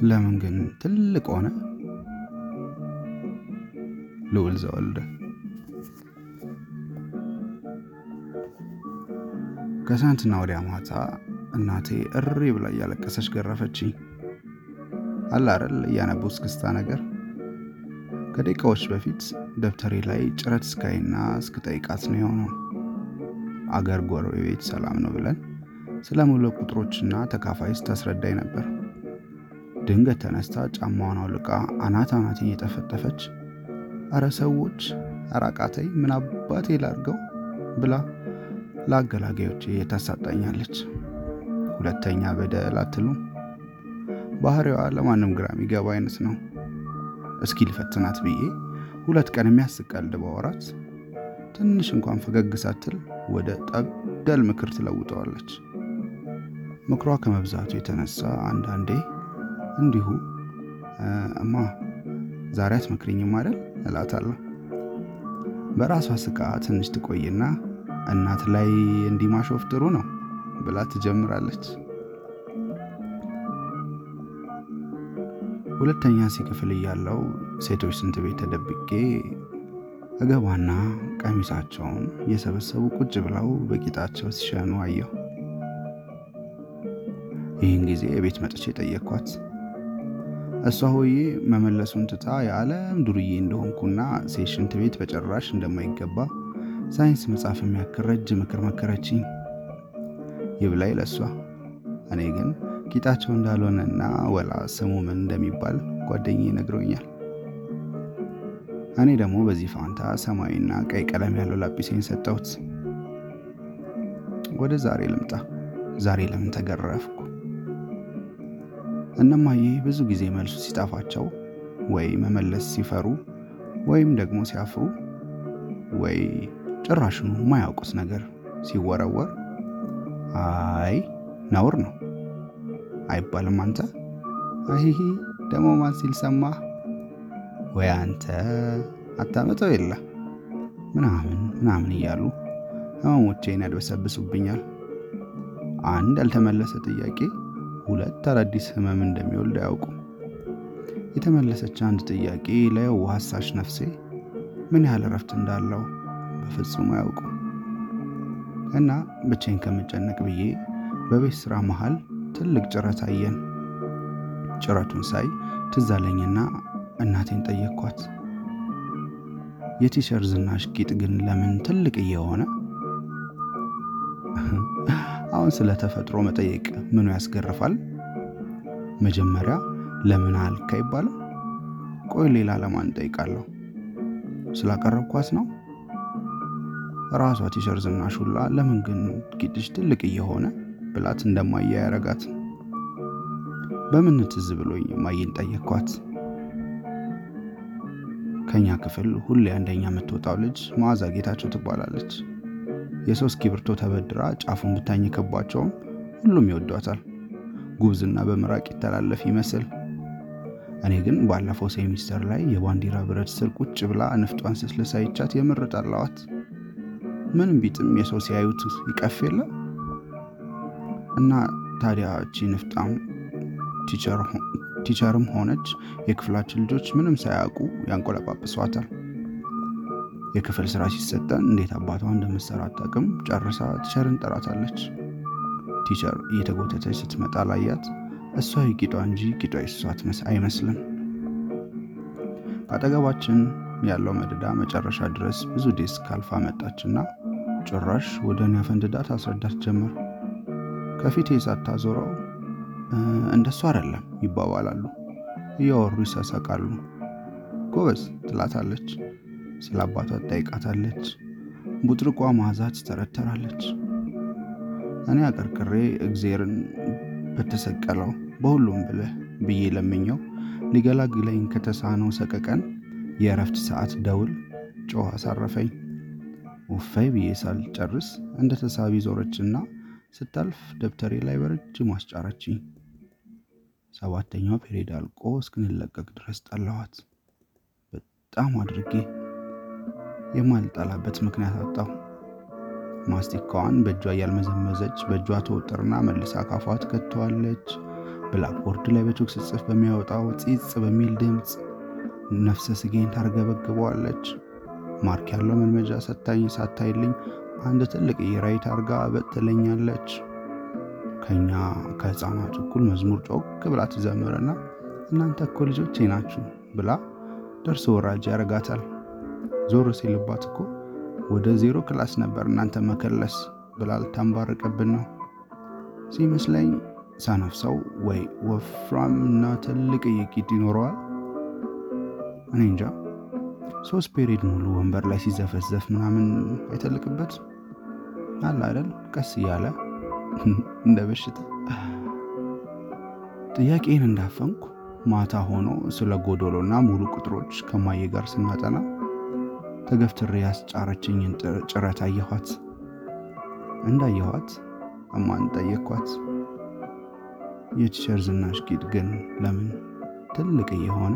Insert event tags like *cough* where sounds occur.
ለምን ግን ትልቅ ሆነ? ልዑል ዘወልደ ከትናንትና ወዲያ ማታ እናቴ እሪ ብላ እያለቀሰች ገረፈችኝ። አለ አይደል እያነቡ እስክስታ ነገር። ከደቂቃዎች በፊት ደብተሬ ላይ ጭረት እስካይና እስክጠይቃት ነው የሆነው። አገር ጎረቤት ሰላም ነው ብለን ስለ ሙሉ ቁጥሮችና ተካፋይ ስታስረዳኝ ነበር። ድንገት ተነስታ ጫማዋን አውልቃ አናት አናቴን እየጠፈጠፈች አረ ሰዎች አራቃተይ ምን አባቴ ላርገው ብላ ለአገላጋዮቼ ታሳጣኛለች። ሁለተኛ በደል አትሉም። ባህሪዋ ለማንም ግራ የሚገባ አይነት ነው። እስኪ ልፈትናት ብዬ ሁለት ቀን የሚያስቅ ቀልድ ባወራት ትንሽ እንኳን ፈገግ ሳትል ወደ ጠብደል ምክር ትለውጠዋለች። ምክሯ ከመብዛቱ የተነሳ አንዳንዴ እንዲሁ እማ ዛሬ አትመክሪኝም አይደል እላታለሁ። በራሷ ስቃ ትንሽ ትቆይና እናት ላይ እንዲህ ማሾፍ ጥሩ ነው ብላ ትጀምራለች። ሁለተኛ ሲ ክፍል እያለው ሴቶች ስንት ቤት ተደብቄ እገባና ቀሚሳቸውን እየሰበሰቡ ቁጭ ብለው በቂጣቸው ሲሸኑ አየሁ። ይህን ጊዜ ቤት መጥቼ ጠየቅኳት። እሷ ሆዬ መመለሱን ትታ የዓለም ዱርዬ እንደሆንኩና ሴት ሽንት ቤት በጭራሽ እንደማይገባ ሳይንስ መጽሐፍ የሚያክል ረጅም ምክር መከረችኝ። ይብላኝ ለሷ። እኔ ግን ቂጣቸው እንዳልሆነና ወላ ስሙ ምን እንደሚባል ጓደኛዬ ነግሮኛል። እኔ ደግሞ በዚህ ፋንታ ሰማያዊና ቀይ ቀለም ያለው ላጲሴን ሰጠሁት። ወደ ዛሬ ልምጣ። ዛሬ ለምን ተገረፍኩ? እነማዬ ብዙ ጊዜ መልሱ ሲጠፋቸው ወይ መመለስ ሲፈሩ ወይም ደግሞ ሲያፍሩ ወይ ጭራሽኑ የማያውቁት ነገር ሲወረወር አይ ነውር ነው አይባልም። አንተ አይሂ ደግሞ ማን ሲል ሰማህ? ወይ አንተ አታመጠው የለ ምናምን ምናምን እያሉ ህመሞቼን ያድበሰብሱብኛል። አንድ ያልተመለሰ ጥያቄ ሁለት አዳዲስ ህመም እንደሚወልድ አያውቁም። የተመለሰች አንድ ጥያቄ ለየዋህ ሐሳሽ ነፍሴ ምን ያህል እረፍት እንዳለው በፍጹም አያውቁም። እና ብቻዬን ከምጨነቅ ብዬ በቤት ስራ መሃል ትልቅ ጭረት አየን። ጭረቱን ሳይ ትዝ አለኝና እናቴን ጠየቅኳት። የቲሸር ዝናሽ ጌጥ ግን ለምን ትልቅ እየሆነ? አሁን ስለ ተፈጥሮ መጠየቅ ምኑ ያስገርፋል? መጀመሪያ ለምን አልክ አይባልም? ቆይ ሌላ ለማን ጠይቃለሁ? ስላቀረብኳት ነው? ራሷ teacher ዝናሽ ሁላ ለምን ግን ጌጥሽ ትልቅ እየሆነ ብላት እንደማያ ያረጋት። በምን ትዝ ብሎኝ ማየን ጠየቅኳት። ከኛ ክፍል ሁሌ አንደኛ የምትወጣው ልጅ መዓዛ ጌታቸው ትባላለች። የሰው እስክሪብቶ ተበድራ ጫፉን ብታኝክባቸውም ሁሉም ይወዷታል። ጉብዝና በምራቅ ይተላለፍ ይመስል። እኔ ግን ባለፈው ሴሚስተር ላይ የባንዲራ ብረት ስር ቁጭ ብላ ንፍጧን ስትልስ አይቻት የምር ምንም ቢጥም የሰው ሲያዩት ይቀፍ የለ እና ታዲያ እቺ ንፍጣም teacher ም ሆነች የክፍላችን ልጆች ምንም ሳያውቁ ያንቆለጳጵሷታል። የክፍል ስራ ሲሰጠን እንዴት አባቷ እንደምትሰራ አታውቅም። ጨርሳ teacher ን ጠራታለች። teacher እየተጎተተች ስትመጣ ላያት እሷ የቂጧ እንጂ ቂጧ የሷት አይመስልም። ከአጠገባችን ያለው መደዳ መጨረሻ ድረስ ብዙ desk አልፋ መጣችና ጭራሽ ወደ እኔ ፈንድዳ ታስረዳት ጀመር። ከፊቴ ሳታዞረው እንደሱ አይደለም ይባባላሉ፣ እያወሩ ይሳሳቃሉ። ጎበዝ ትላታለች። ስለ አባቷ ትጠይቃታለች። ቡጥርቋ መዓዛ ትተረተራለች። እኔ አቀርቅሬ እግዜርን በተሰቀለው በሁሉም ብልህ ብዬ ለምኘው ሊገላግለኝ ከተሳነው ሰቀቀን የእረፍት ሰዓት ደውል ጮኸ አሳረፈኝ። ውፋይ ብዬ ሳልጨርስ እንደ ተሳቢ ዞረችና ስታልፍ ደብተሬ ላይ በረጅሙ አስጫረችኝ። ሰባተኛው ፔሬድ አልቆ እስክንለቀቅ ድረስ ጠላኋት በጣም አድርጌ። የማልጠላበት ምክንያት አጣሁ። ማስቲካዋን በእጇ እያልመዘመዘች በእጇ ተወጥርና መልሳ ካፏ ትከተዋለች። blackboard ላይ በቾክ ስጽፍ በሚያወጣው ፂጽ በሚል ድምፅ ነፍሰ ስጌን ታርገበግበዋለች። mark ያለው መልመጃ ሰታኝ ሳታይልኝ አንድ ትልቅዬ right አርጋ በትለኛለች። ከኛ ከህፃናቱ እኩል መዝሙር ጮክ ብላ ትዘምርና እናንተ እኮ ልጆቼ ናችሁ ብላ ደርሶ ወራጅ ያረጋታል። ዞር ሲልባት እኮ ወደ zero class ነበር እናንተ መከለስ ብላ ልታንባርቅብን ነው ሲመስለኝ። ሳነፍሰው ወይ ወፍራም እና ትልቅዬ ቂጥ ይኖረዋል። እኔ እንጃ ሶስት period ሙሉ ወንበር ላይ ሲዘፈዘፍ ምናምን አይተልቅበት አለ አይደል? ቀስ እያለ *laughs* እንደ በሽታ ጥያቄን እንዳፈንኩ ማታ ሆኖ ስለ ጎዶሎና ሙሉ ቁጥሮች ከማየ ጋር ስናጠና ተገፍትሬ ያስጫረችኝን ጭረት አየኋት። እንዳየኋት እማን ጠየቅኳት። የቲቸር ዝናሽ ጌጥ ግን ለምን ትልቅ እየሆነ